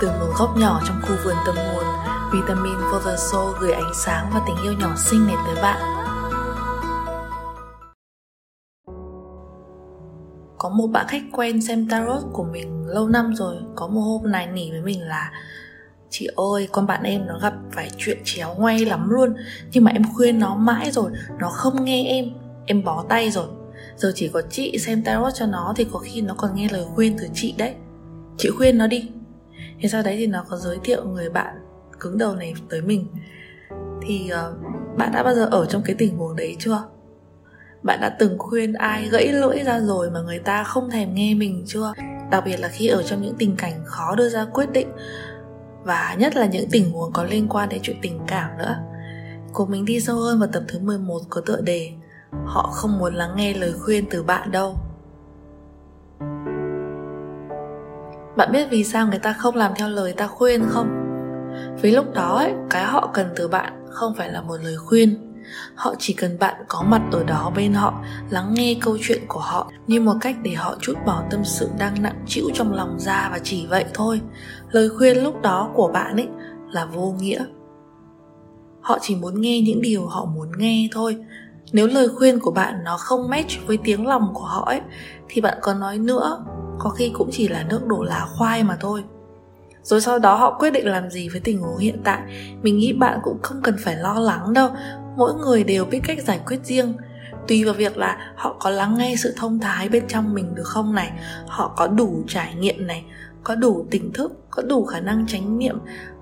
Từ một góc nhỏ trong khu vườn tâm hồn, Vitamin for the Soul gửi ánh sáng và tình yêu nhỏ xinh này tới bạn. Có một bạn khách quen xem tarot của mình lâu năm rồi, có một hôm này nỉ với mình là Chị ơi, con bạn em nó gặp phải chuyện chéo ngoay lắm luôn Nhưng mà em khuyên nó mãi rồi, nó không nghe em Em bó tay rồi. Giờ chỉ có chị xem tarot cho nó thì có khi nó còn nghe lời khuyên từ chị đấy. Chị khuyên nó đi. Thế sau đấy thì nó có giới thiệu người bạn cứng đầu này tới mình Thì uh, bạn đã bao giờ ở trong cái tình huống đấy chưa? Bạn đã từng khuyên ai gãy lưỡi ra rồi mà người ta không thèm nghe mình chưa? Đặc biệt là khi ở trong những tình cảnh khó đưa ra quyết định Và nhất là những tình huống có liên quan đến chuyện tình cảm nữa Cùng mình đi sâu hơn vào tập thứ 11 có tựa đề Họ không muốn lắng nghe lời khuyên từ bạn đâu Bạn biết vì sao người ta không làm theo lời ta khuyên không? Vì lúc đó ấy, cái họ cần từ bạn không phải là một lời khuyên. Họ chỉ cần bạn có mặt ở đó bên họ Lắng nghe câu chuyện của họ Như một cách để họ chút bỏ tâm sự đang nặng trĩu trong lòng ra và chỉ vậy thôi. Lời khuyên lúc đó của bạn ấy là vô nghĩa. Họ chỉ muốn nghe những điều họ muốn nghe thôi. Nếu lời khuyên của bạn nó không match với tiếng lòng của họ ấy Thì bạn còn nói nữa có khi cũng chỉ là nước đổ lá khoai mà thôi. Rồi sau đó họ quyết định làm gì với tình huống hiện tại, mình nghĩ bạn cũng không cần phải lo lắng đâu. Mỗi người đều biết cách giải quyết riêng. Tùy vào việc là họ có lắng nghe sự thông thái bên trong mình được không này, họ có đủ trải nghiệm này, có đủ tỉnh thức, có đủ khả năng tránh niệm,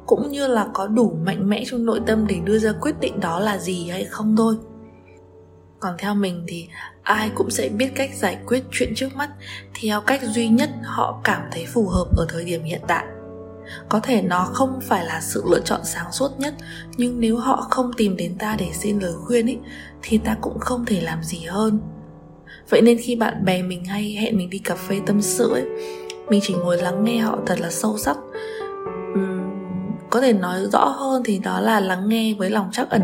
cũng như là có đủ mạnh mẽ trong nội tâm để đưa ra quyết định đó là gì hay không thôi còn theo mình thì ai cũng sẽ biết cách giải quyết chuyện trước mắt theo cách duy nhất họ cảm thấy phù hợp ở thời điểm hiện tại. Có thể nó không phải là sự lựa chọn sáng suốt nhất nhưng nếu họ không tìm đến ta để xin lời khuyên ý, thì ta cũng không thể làm gì hơn. Vậy nên khi bạn bè mình hay hẹn mình đi cà phê tâm sự ấy mình chỉ ngồi lắng nghe họ thật là sâu sắc. Uhm, có thể nói rõ hơn thì đó là lắng nghe với lòng trắc ẩn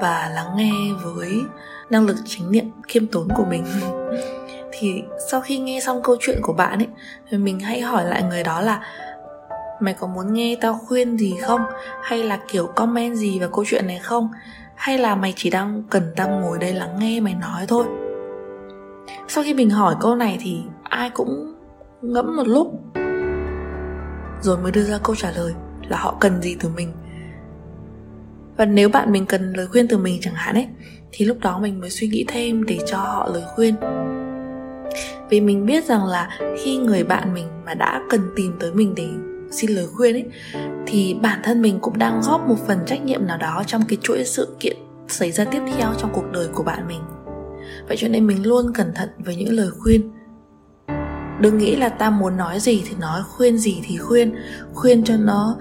và lắng nghe với năng lực chính niệm khiêm tốn của mình. Thì sau khi nghe xong câu chuyện của bạn ấy, thì mình hay hỏi lại người đó là, mày có muốn nghe tao khuyên gì không? Hay là, kiểu, comment gì vào câu chuyện này không? Hay là mày chỉ đang cần tao ngồi đây lắng nghe mày nói thôi? Sau khi mình hỏi câu này thì ai cũng ngẫm một lúc, rồi mới đưa ra câu trả lời là họ cần gì từ mình và nếu bạn mình cần lời khuyên từ mình chẳng hạn ấy, thì lúc đó mình mới suy nghĩ thêm để cho họ lời khuyên. Vì mình biết rằng là khi người bạn mình mà đã cần tìm tới mình để xin lời khuyên ấy, thì bản thân mình cũng đang góp một phần trách nhiệm nào đó trong cái chuỗi sự kiện xảy ra tiếp theo trong cuộc đời của bạn mình. Vậy cho nên mình luôn cẩn thận với những lời khuyên. Đừng nghĩ là ta muốn nói gì thì nói, khuyên gì thì khuyên. Khuyên cho nó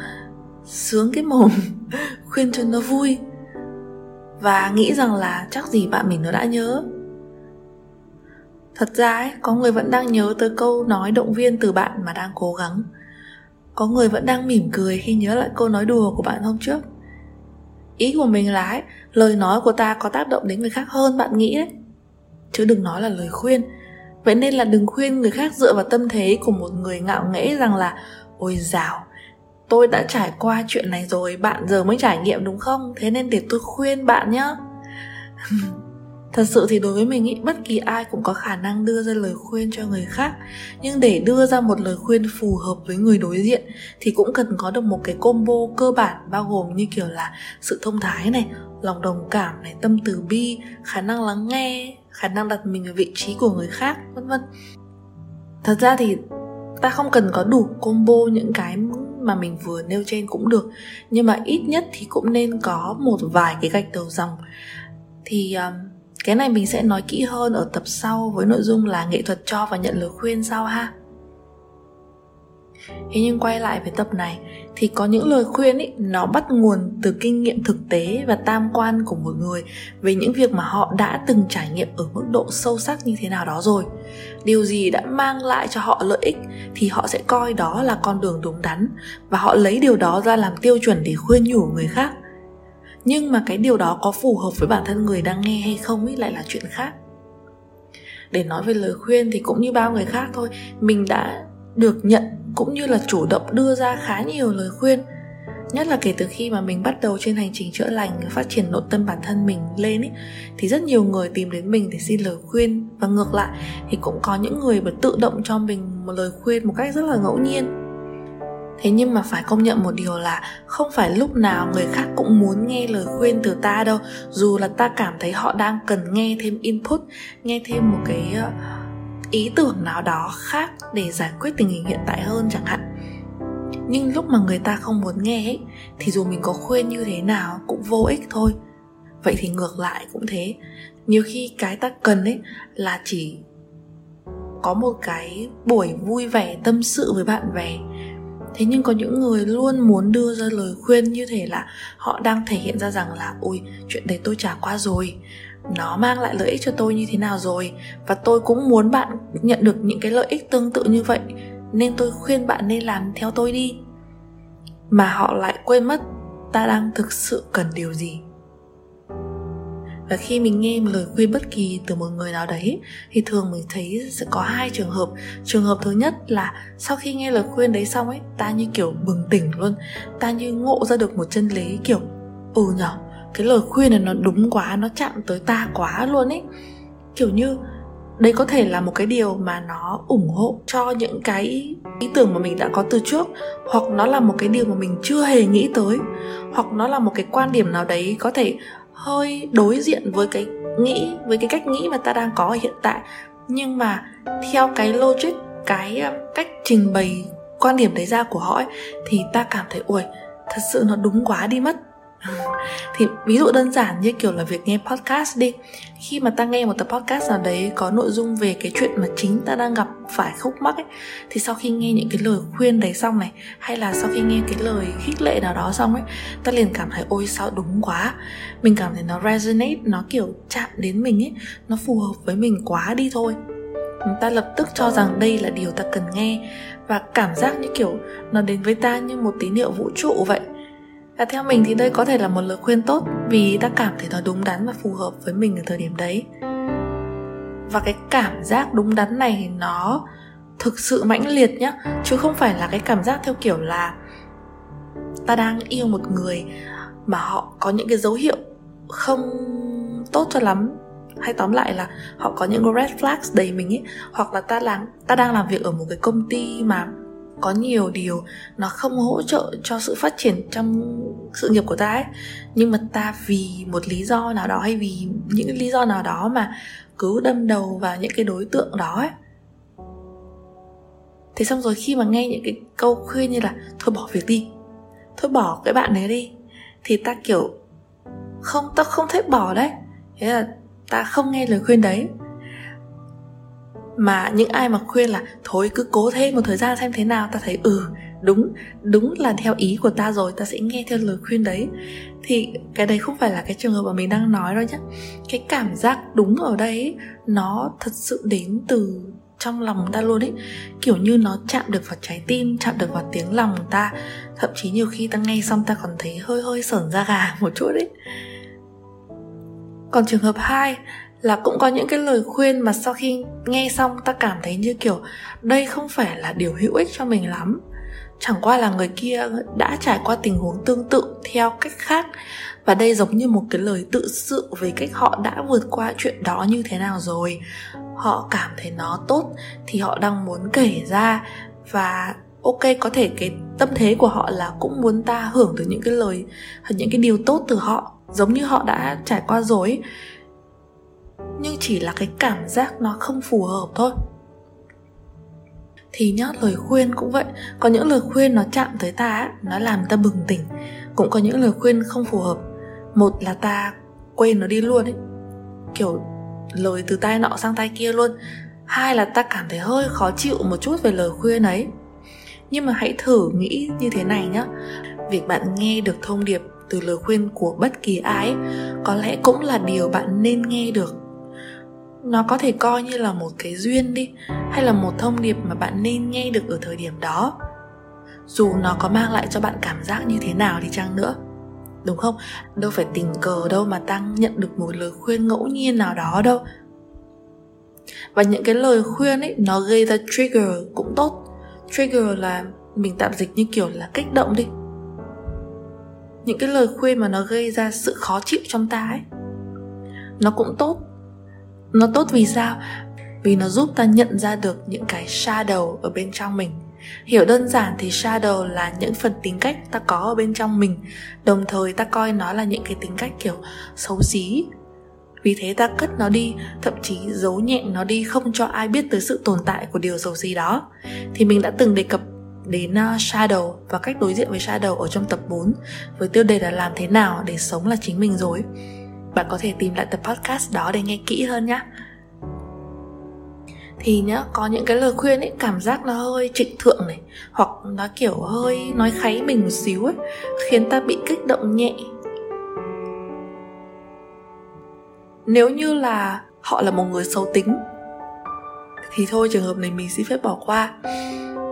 sướng cái mồm khuyên cho nó vui. Và nghĩ rằng là chắc gì bạn mình nó đã nhớ. Thật ra ấy có người vẫn đang nhớ tới câu nói động viên từ bạn mà đang cố gắng. Có người vẫn đang mỉm cười khi nhớ lại câu nói đùa của bạn hôm trước. Ý của mình là ấy, lời nói của ta có tác động đến người khác hơn bạn nghĩ đấy. Chứ đừng nói là lời khuyên. Vậy nên là đừng khuyên người khác dựa vào tâm thế của một người ngạo nghễ rằng là ôi dào tôi đã trải qua chuyện này rồi bạn giờ mới trải nghiệm đúng không? Thế nên để tôi khuyên bạn nhé thật sự thì đối với mình ý, bất kỳ ai cũng có khả năng đưa ra lời khuyên cho người khác. Nhưng để đưa ra một lời khuyên phù hợp với người đối diện thì cũng cần có được một cái combo cơ bản bao gồm như kiểu là sự thông thái này lòng đồng cảm này tâm từ bi khả năng lắng nghe khả năng đặt mình ở vị trí của người khác vân vân. Thật ra thì ta không cần có đủ combo những cái mà mình vừa nêu trên cũng được. Nhưng mà ít nhất thì cũng nên có một vài cái gạch đầu dòng. Thì um, cái này mình sẽ nói kỹ hơn ở tập sau với nội dung là nghệ thuật cho và nhận lời khuyên sau ha thế nhưng quay lại với tập này thì có những lời khuyên ý, nó bắt nguồn từ kinh nghiệm thực tế và tam quan của một người về những việc mà họ đã từng trải nghiệm ở mức độ sâu sắc như thế nào đó rồi. Điều gì đã mang lại cho họ lợi ích thì họ sẽ coi đó là con đường đúng đắn và họ lấy điều đó ra làm tiêu chuẩn để khuyên nhủ người khác. Nhưng mà cái điều đó có phù hợp với bản thân người đang nghe hay không ấy lại là chuyện khác. Để nói về lời khuyên thì cũng như bao người khác thôi mình đã được nhận cũng như là chủ động đưa ra khá nhiều lời khuyên. Nhất là kể từ khi mà mình bắt đầu trên hành trình chữa lành, phát triển nội tâm bản thân mình lên ấy thì rất nhiều người tìm đến mình để xin lời khuyên. Và ngược lại, thì cũng có những người mà tự động cho mình một lời khuyên một cách rất là ngẫu nhiên. Thế nhưng mà phải công nhận một điều là không phải lúc nào người khác cũng muốn nghe lời khuyên từ ta đâu. Dù là ta cảm thấy họ đang cần nghe thêm input, nghe thêm một cái ờ, ý tưởng nào đó khác để giải quyết tình hình hiện tại hơn chẳng hạn. Nhưng lúc mà người ta không muốn nghe ấy, thì dù mình có khuyên như thế nào cũng vô ích thôi. Vậy thì ngược lại cũng thế. Nhiều khi cái ta cần ấy là chỉ có một cái buổi vui vẻ tâm sự với bạn bè. Thế nhưng có những người luôn muốn đưa ra lời khuyên như thể là họ đang thể hiện ra rằng là ôi chuyện đấy tôi trả qua rồi nó mang lại lợi ích cho tôi như thế nào rồi. Và tôi cũng muốn bạn nhận được những cái lợi ích tương tự như vậy, nên tôi khuyên bạn nên làm theo tôi đi. Mà họ lại quên mất ta đang thực sự cần điều gì. Và khi mình nghe một lời khuyên bất kỳ từ một người nào đấy, thì thường mình thấy sẽ có hai trường hợp. Trường hợp thứ nhất là sau khi nghe lời khuyên đấy xong ấy, ta như kiểu bừng tỉnh luôn. Ta như ngộ ra được một chân lý kiểu ừ nhở cái lời khuyên này nó đúng quá nó chạm tới ta quá luôn ấy. Kiểu như đây có thể là một cái điều mà nó ủng hộ cho những cái ý tưởng mà mình đã có từ trước hoặc nó là một cái điều mà mình chưa hề nghĩ tới hoặc nó là một cái quan điểm nào đấy có thể hơi đối diện với cái nghĩ với cái cách nghĩ mà ta đang có ở hiện tại. Nhưng mà theo cái logic cái ờ, cách trình bày quan điểm đấy ra của họ ấy, thì ta cảm thấy ui thật sự nó đúng quá đi mất. thì ví dụ đơn giản như kiểu là việc nghe podcast đi. Khi mà ta nghe một tập podcast nào đấy có nội dung về cái chuyện mà chính ta đang gặp phải khúc mắc ấy, thì sau khi nghe những cái lời khuyên đấy xong này, hay là sau khi nghe cái lời khích lệ nào đó xong ấy, ta liền cảm thấy, ôi, sao đúng quá. Mình cảm thấy nó resonate, nó kiểu chạm đến mình ấy, nó phù hợp với mình quá đi thôi. Ta lập tức cho rằng đây là điều ta cần nghe, và cảm giác như kiểu nó đến với ta như một tín hiệu vũ trụ vậy và theo mình thì đây có thể là một lời khuyên tốt vì ta cảm thấy nó đúng đắn và phù hợp với mình ở thời điểm đấy. Và cái cảm giác đúng đắn này nó thực sự mãnh liệt nhá, chứ không phải là cái cảm giác theo kiểu là ta đang yêu một người mà họ có những cái dấu hiệu không tốt cho lắm. Hay tóm lại là họ có những red flags đầy mình ấy hoặc là ta làm, ta đang làm việc ở một cái công ty mà có nhiều điều nó không hỗ trợ cho sự phát triển trong sự nghiệp của ta ấy. Nhưng mà ta vì một lý do nào đó hay vì những lý do nào đó mà cứ đâm đầu vào những cái đối tượng đó ấy. Thế xong rồi khi mà nghe những cái câu khuyên như là thôi bỏ việc đi, thôi bỏ cái bạn đấy đi, thì ta kiểu không, ta không thích bỏ đấy. Thế là ta không nghe lời khuyên đấy mà những ai mà khuyên là, thôi cứ cố thêm một thời gian xem thế nào, ta thấy ừ đúng đúng là theo ý của ta rồi, ta sẽ nghe theo lời khuyên đấy. Thì cái đấy không phải là cái trường hợp mà mình đang nói đâu nhé cái cảm giác đúng ở đây nó thật sự đến từ trong lòng ta luôn ấy. Kiểu như nó chạm được vào trái tim, chạm được vào tiếng lòng ta. Thậm chí nhiều khi ta nghe xong ta còn thấy hơi hơi sởn da gà một chút đấy còn trường hợp 2 là cũng có những cái lời khuyên mà sau khi nghe xong ta cảm thấy như kiểu, đây không phải là điều hữu ích cho mình lắm. Chẳng qua là người kia đã trải qua tình huống tương tự theo cách khác, và đây giống như một cái lời tự sự về cách họ đã vượt qua chuyện đó như thế nào rồi. Họ cảm thấy nó tốt thì họ đang muốn kể ra, và ok, có thể cái tâm thế của họ là cũng muốn ta hưởng được những cái lời, những cái điều tốt từ họ, giống như họ đã trải qua rồi nhưng chỉ là cái cảm giác nó không phù hợp thôi. Thì nhá, lời khuyên cũng vậy. Có những lời khuyên nó chạm tới ta nó làm ta bừng tỉnh. Cũng có những lời khuyên không phù hợp. Một là ta quên nó đi luôn ấy. Kiểu lời từ tai nọ sang tai kia luôn. Hai là ta cảm thấy hơi khó chịu một chút về lời khuyên ấy. Nhưng mà hãy thử nghĩ như thế này nhá. Việc bạn nghe được thông điệp từ lời khuyên của bất kỳ ai có lẽ cũng là điều bạn nên nghe được nó có thể coi như là một cái duyên đi, hay là một thông điệp mà bạn nên nghe được ở thời điểm đó. Dù nó có mang lại cho bạn cảm giác như thế nào đi chăng nữa, đúng không? Đâu phải tình cờ đâu mà tăng nhận được một lời khuyên ngẫu nhiên nào đó đâu. Và những cái lời khuyên ấy, nó gây ra trigger cũng tốt. Trigger là mình tạm dịch như kiểu là kích động đi. Những cái lời khuyên mà nó gây ra sự khó chịu trong ta ấy, nó cũng tốt nó tốt vì sao? Vì nó giúp ta nhận ra được những cái shadow ở bên trong mình. Hiểu đơn giản thì shadow là những phần tính cách ta có ở bên trong mình. Đồng thời ta coi nó là những cái tính cách kiểu xấu xí. Vì thế ta cất nó đi, thậm chí giấu nhẹm nó đi không cho ai biết tới sự tồn tại của điều xấu xí đó. Thì mình đã từng đề cập đến à, shadow và cách đối diện với shadow ở trong tập 4 với tiêu đề là làm thế nào để sống là chính mình rồi bạn có thể tìm lại tập podcast đó để nghe kỹ hơn nhé thì nhá, có những cái lời khuyên ấy, cảm giác nó hơi trịnh thượng này, hoặc nó kiểu hơi nói kháy mình một xíu ấy, khiến ta bị kích động nhẹ. Nếu như là họ là một người xấu tính, thì thôi, trường hợp này mình xin phép bỏ qua.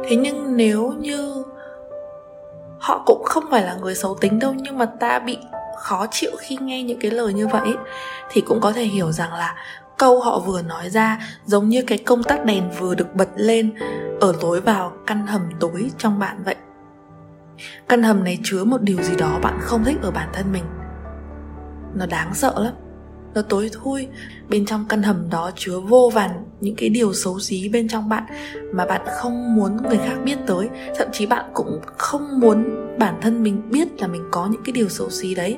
Thế nhưng nếu như họ cũng không phải là người xấu tính đâu, nhưng mà ta bị khó chịu khi nghe những cái lời như vậy. Thì cũng có thể hiểu rằng là câu họ vừa nói ra giống như cái công tắc đèn vừa được bật lên ở lối vào căn hầm tối trong bạn vậy. Căn hầm này chứa một điều gì đó bạn không thích ở bản thân mình. Nó đáng sợ lắm nó tối thui bên trong căn hầm đó chứa vô vàn những cái điều xấu xí bên trong bạn mà bạn không muốn người khác biết tới. Thậm chí bạn cũng không muốn bản thân mình biết là mình có những cái điều xấu xí đấy.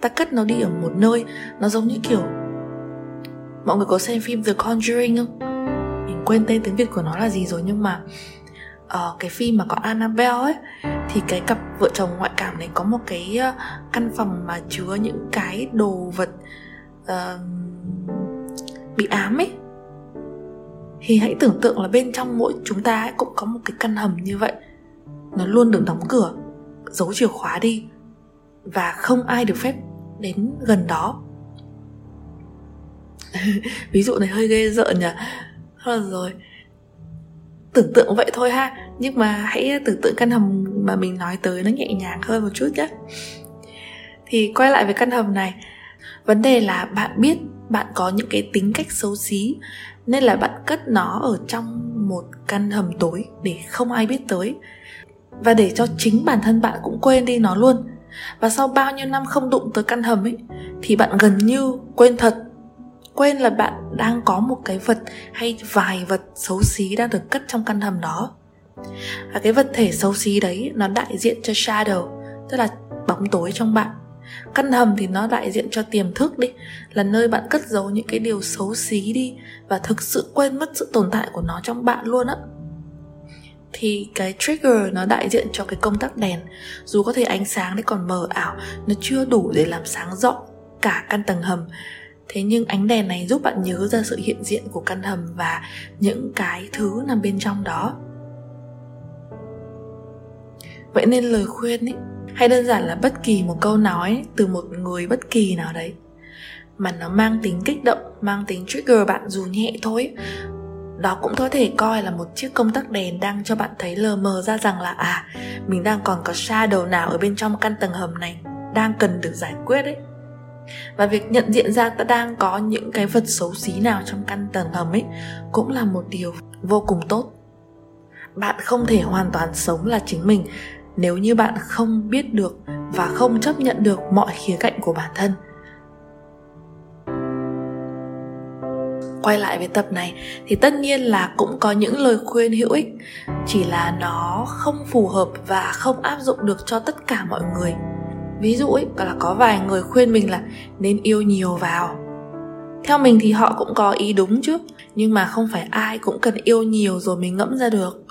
Ta cất nó đi ở một nơi nó giống như kiểu mọi người có xem phim The Conjuring không? Mình quên tên tiếng việt của nó là gì rồi nhưng mà uh, cái phim mà có Annabelle ấy thì cái cặp vợ chồng ngoại cảm này có một cái ờ, căn phòng mà chứa những cái đồ vật uh, bị ám ấy. Thì hãy tưởng tượng là bên trong mỗi chúng ta ấy cũng có một cái căn hầm như vậy. Nó luôn được đóng cửa giấu chìa khóa đi và không ai được phép đến gần đó. Ví dụ này hơi ghê rợn nhỉ? Thôi rồi. Tưởng tượng vậy thôi ha. Nhưng mà hãy tưởng tượng căn hầm mà mình nói tới nó nhẹ nhàng hơn một chút nhé. Thì quay lại với căn hầm này vấn đề là bạn biết bạn có những cái tính cách xấu xí, nên là bạn cất nó ở trong một căn hầm tối để không ai biết tới. Và để cho chính bản thân bạn cũng quên đi nó luôn. Và sau bao nhiêu năm không đụng tới căn hầm ấy, thì bạn gần như quên thật. Quên là bạn đang có một cái vật hay vài vật xấu xí đang được cất trong căn hầm đó. Và cái vật thể xấu xí đấy nó đại diện cho shadow, tức là bóng tối trong bạn căn hầm thì nó đại diện cho tiềm thức đi, là nơi bạn cất giấu những cái điều xấu xí đi và thực sự quên mất sự tồn tại của nó trong bạn luôn á. Thì cái trigger nó đại diện cho cái công tắc đèn, dù có thể ánh sáng đấy còn mờ ảo, nó chưa đủ để làm sáng rõ cả căn tầng hầm. Thế nhưng ánh đèn này giúp bạn nhớ ra sự hiện diện của căn hầm và những cái thứ nằm bên trong đó. Vậy nên lời khuyên ấy hay đơn giản là bất kỳ một câu nói từ một người bất kỳ nào đấy. Mà nó mang tính kích động, mang tính trigger bạn dù nhẹ thôi. Đó cũng có thể coi là một chiếc công tắc đèn đang cho bạn thấy lờ mờ ra rằng là à mình đang còn có shadow nào ở bên trong căn tầng hầm này đang cần được giải quyết đấy. Và việc nhận diện ra ta đang có những cái vật xấu xí nào trong căn tầng hầm ấy cũng là một điều vô cùng tốt. Bạn không thể hoàn toàn sống là chính mình nếu như bạn không biết được và không chấp nhận được mọi khía cạnh của bản thân. Quay lại với tập này thì tất nhiên là cũng có những lời khuyên hữu ích, chỉ là nó không phù hợp và không áp dụng được cho tất cả mọi người. Ví dụ ấy là có vài người khuyên mình là nên yêu nhiều vào. Theo mình thì họ cũng có ý đúng chứ, nhưng mà không phải ai cũng cần yêu nhiều rồi mình ngẫm ra được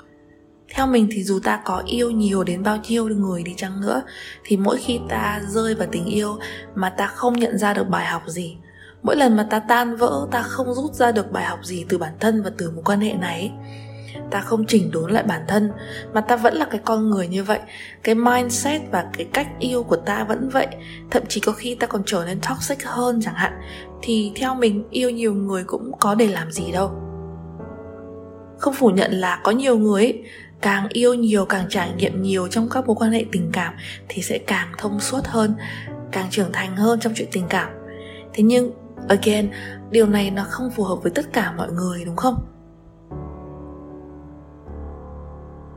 theo mình thì dù ta có yêu nhiều đến bao nhiêu người đi chăng nữa thì mỗi khi ta rơi vào tình yêu mà ta không nhận ra được bài học gì mỗi lần mà ta tan vỡ ta không rút ra được bài học gì từ bản thân và từ mối quan hệ này. Ta không chỉnh đốn lại bản thân mà ta vẫn là cái con người như vậy. Cái mindset và cái cách yêu của ta vẫn vậy. Thậm chí có khi ta còn trở nên toxic hơn chẳng hạn. Thì theo mình yêu nhiều người cũng có để làm gì đâu. Không phủ nhận là có nhiều người ấy, càng yêu nhiều, càng trải nghiệm nhiều trong các mối quan hệ tình cảm thì sẽ càng thông suốt hơn, càng trưởng thành hơn trong chuyện tình cảm. Thế nhưng, again, điều này nó không phù hợp với tất cả mọi người, đúng không?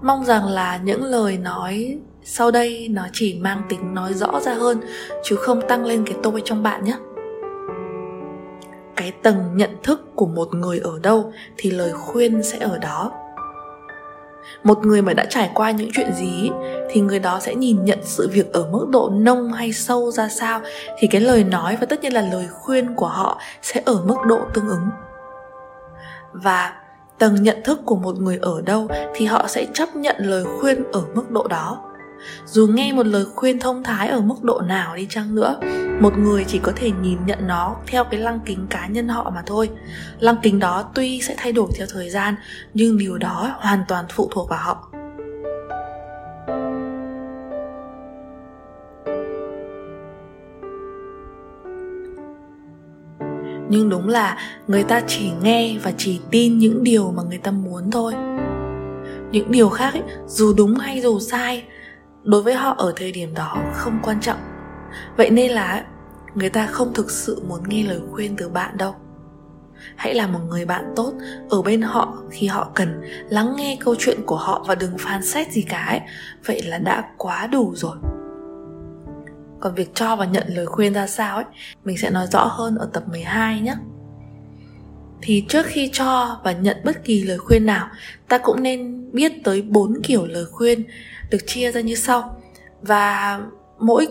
Mong rằng là những lời nói sau đây nó chỉ mang tính nói rõ ra hơn, chứ không tăng lên cái tôi trong bạn nhé. Cái tầng nhận thức của một người ở đâu thì lời khuyên sẽ ở đó một người mà đã trải qua những chuyện gì thì người đó sẽ nhìn nhận sự việc ở mức độ nông hay sâu ra sao, thì cái lời nói và tất nhiên là lời khuyên của họ sẽ ở mức độ tương ứng. Và tầng nhận thức của một người ở đâu thì họ sẽ chấp nhận lời khuyên ở mức độ đó dù nghe một lời khuyên thông thái ở mức độ nào đi chăng nữa một người chỉ có thể nhìn nhận nó theo cái lăng kính cá nhân họ mà thôi. Lăng kính đó tuy sẽ thay đổi theo thời gian nhưng điều đó hoàn toàn phụ thuộc vào họ. Nhưng đúng là người ta chỉ nghe và chỉ tin những điều mà người ta muốn thôi. Những điều khác ấy, dù đúng hay dù sai đối với họ ở thời điểm đó không quan trọng. Vậy nên là người ta không thực sự muốn nghe lời khuyên từ bạn đâu. Hãy là một người bạn tốt ở bên họ khi họ cần lắng nghe câu chuyện của họ và đừng phán xét gì cả ấy. Vậy là đã quá đủ rồi. Còn việc cho và nhận lời khuyên ra sao ấy, mình sẽ nói rõ hơn ở tập 12 nhé thì trước khi cho và nhận bất kỳ lời khuyên nào, ta cũng nên biết tới bốn kiểu lời khuyên được chia ra như sau. Và mỗi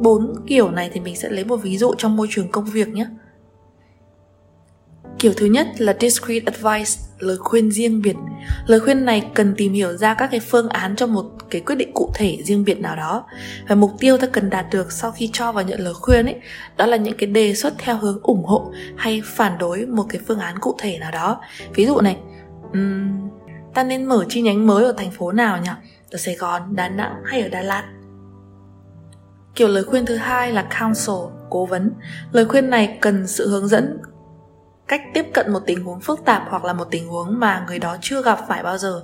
bốn kiểu này thì mình sẽ lấy một ví dụ trong môi trường công việc nhé. Kiểu thứ nhất là discrete advice, lời khuyên riêng biệt. Lời khuyên này cần tìm hiểu ra các cái phương án cho một cái quyết định cụ thể riêng biệt nào đó. Và mục tiêu ta cần đạt được sau khi cho và nhận lời khuyên ấy, đó là những cái đề xuất theo hướng ủng hộ hay phản đối một cái phương án cụ thể nào đó. Ví dụ này, um, ta nên mở chi nhánh mới ở thành phố nào nhỉ? Ở Sài Gòn, Đà Nẵng hay ở Đà Lạt? Kiểu lời khuyên thứ hai là counsel, cố vấn. Lời khuyên này cần sự hướng dẫn cách tiếp cận một tình huống phức tạp hoặc là một tình huống mà người đó chưa gặp phải bao giờ.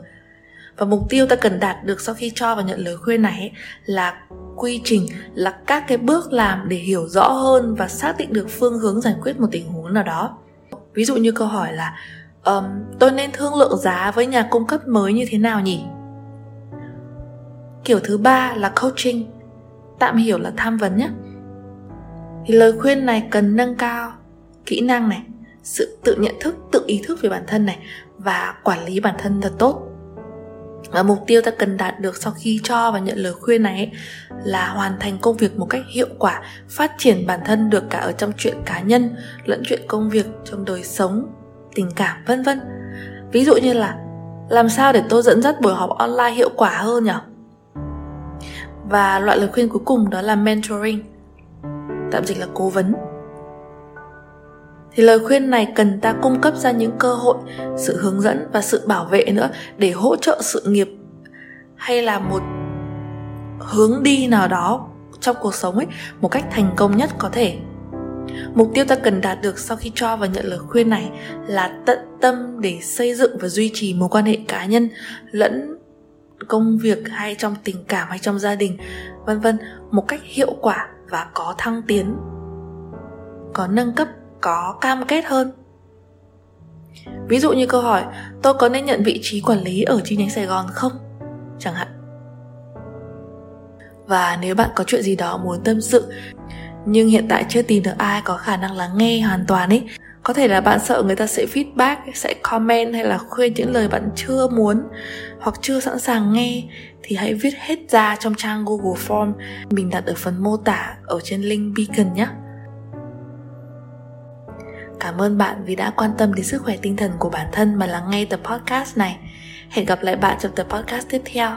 Và mục tiêu ta cần đạt được sau khi cho và nhận lời khuyên này là quy trình là các cái bước làm để hiểu rõ hơn và xác định được phương hướng giải quyết một tình huống nào đó. Ví dụ như câu hỏi là um, tôi nên thương lượng giá với nhà cung cấp mới như thế nào nhỉ? Kiểu thứ ba là coaching tạm hiểu là tham vấn nhé. Thì lời khuyên này cần nâng cao kỹ năng này sự tự nhận thức tự ý thức về bản thân này và quản lý bản thân thật tốt. Và mục tiêu ta cần đạt được sau khi cho và nhận lời khuyên này ấy, là hoàn thành công việc một cách hiệu quả phát triển bản thân được cả ở trong chuyện cá nhân lẫn chuyện công việc trong đời sống tình cảm vân vân. Ví dụ như là làm sao để tôi dẫn dắt buổi họp online hiệu quả hơn nhỉ và loại lời khuyên cuối cùng đó là mentoring tạm dịch là cố vấn thì lời khuyên này cần ta cung cấp ra những cơ hội, sự hướng dẫn và sự bảo vệ nữa để hỗ trợ sự nghiệp hay là một hướng đi nào đó trong cuộc sống ấy một cách thành công nhất có thể. Mục tiêu ta cần đạt được sau khi cho và nhận lời khuyên này là tận tâm để xây dựng và duy trì mối quan hệ cá nhân, lẫn công việc hay trong tình cảm hay trong gia đình, vân vân, một cách hiệu quả và có thăng tiến, có nâng cấp có cam kết hơn. Ví dụ như câu hỏi, tôi có nên nhận vị trí quản lý ở chi nhánh sài gòn không? Chẳng hạn. Và nếu bạn có chuyện gì đó muốn tâm sự, nhưng hiện tại chưa tìm được ai có khả năng lắng nghe hoàn toàn ấy có thể là bạn sợ người ta sẽ feedback, sẽ comment hay là khuyên những lời bạn chưa muốn hoặc chưa sẵn sàng nghe, thì hãy viết hết ra trong trang google form mình đặt ở phần mô tả ở trên link beacon nhé. Cảm ơn bạn vì đã quan tâm đến sức khỏe tinh thần của bản thân mà lắng nghe tập podcast này. Hẹn gặp lại bạn trong tập podcast tiếp theo.